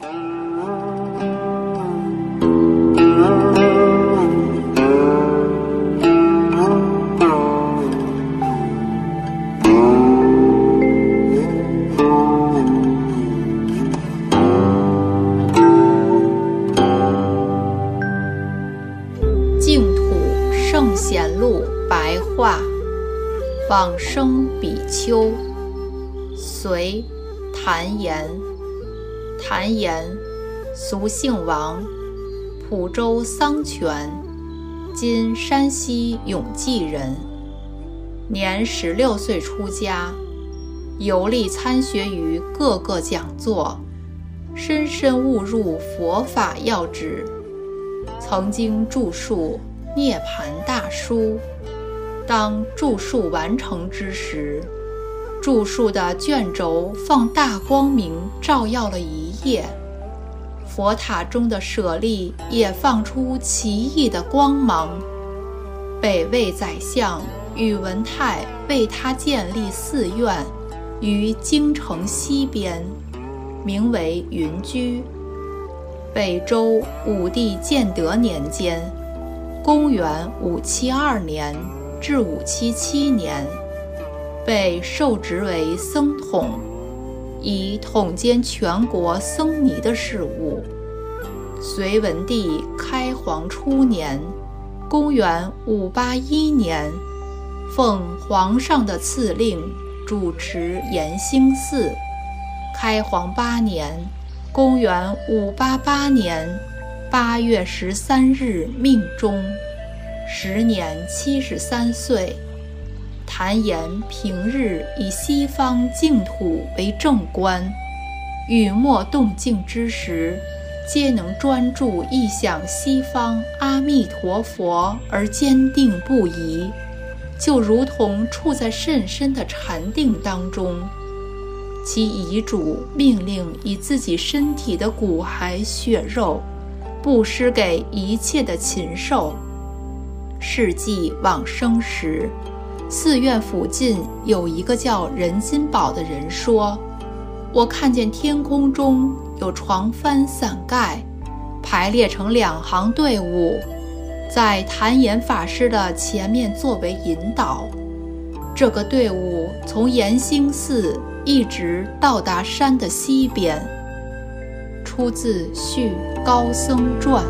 净土圣贤录白话，往生比丘，隋，谭延。谭延，俗姓王，蒲州桑泉（今山西永济人）。年十六岁出家，游历参学于各个讲座，深深悟入佛法要旨，曾经著述。《涅盘大书》，当著述完成之时，著述的卷轴放大光明，照耀了一夜。佛塔中的舍利也放出奇异的光芒。北魏宰相宇文泰为他建立寺院，于京城西边，名为云居。北周武帝建德年间。公元五七二年至五七七年，被授职为僧统，以统监全国僧尼的事务。隋文帝开皇初年，公元五八一年，奉皇上的赐令主持延兴寺。开皇八年，公元五八八年。八月十三日命终，时年七十三岁。谭延平日以西方净土为正观，雨墨动静之时，皆能专注意想西方阿弥陀佛而坚定不移，就如同处在甚深的禅定当中。其遗嘱命令以自己身体的骨骸血肉。布施给一切的禽兽。世纪往生时，寺院附近有一个叫任金宝的人说：“我看见天空中有床幡伞盖，排列成两行队伍，在谭岩法师的前面作为引导。这个队伍从延兴寺一直到达山的西边。”出自《续高僧传》。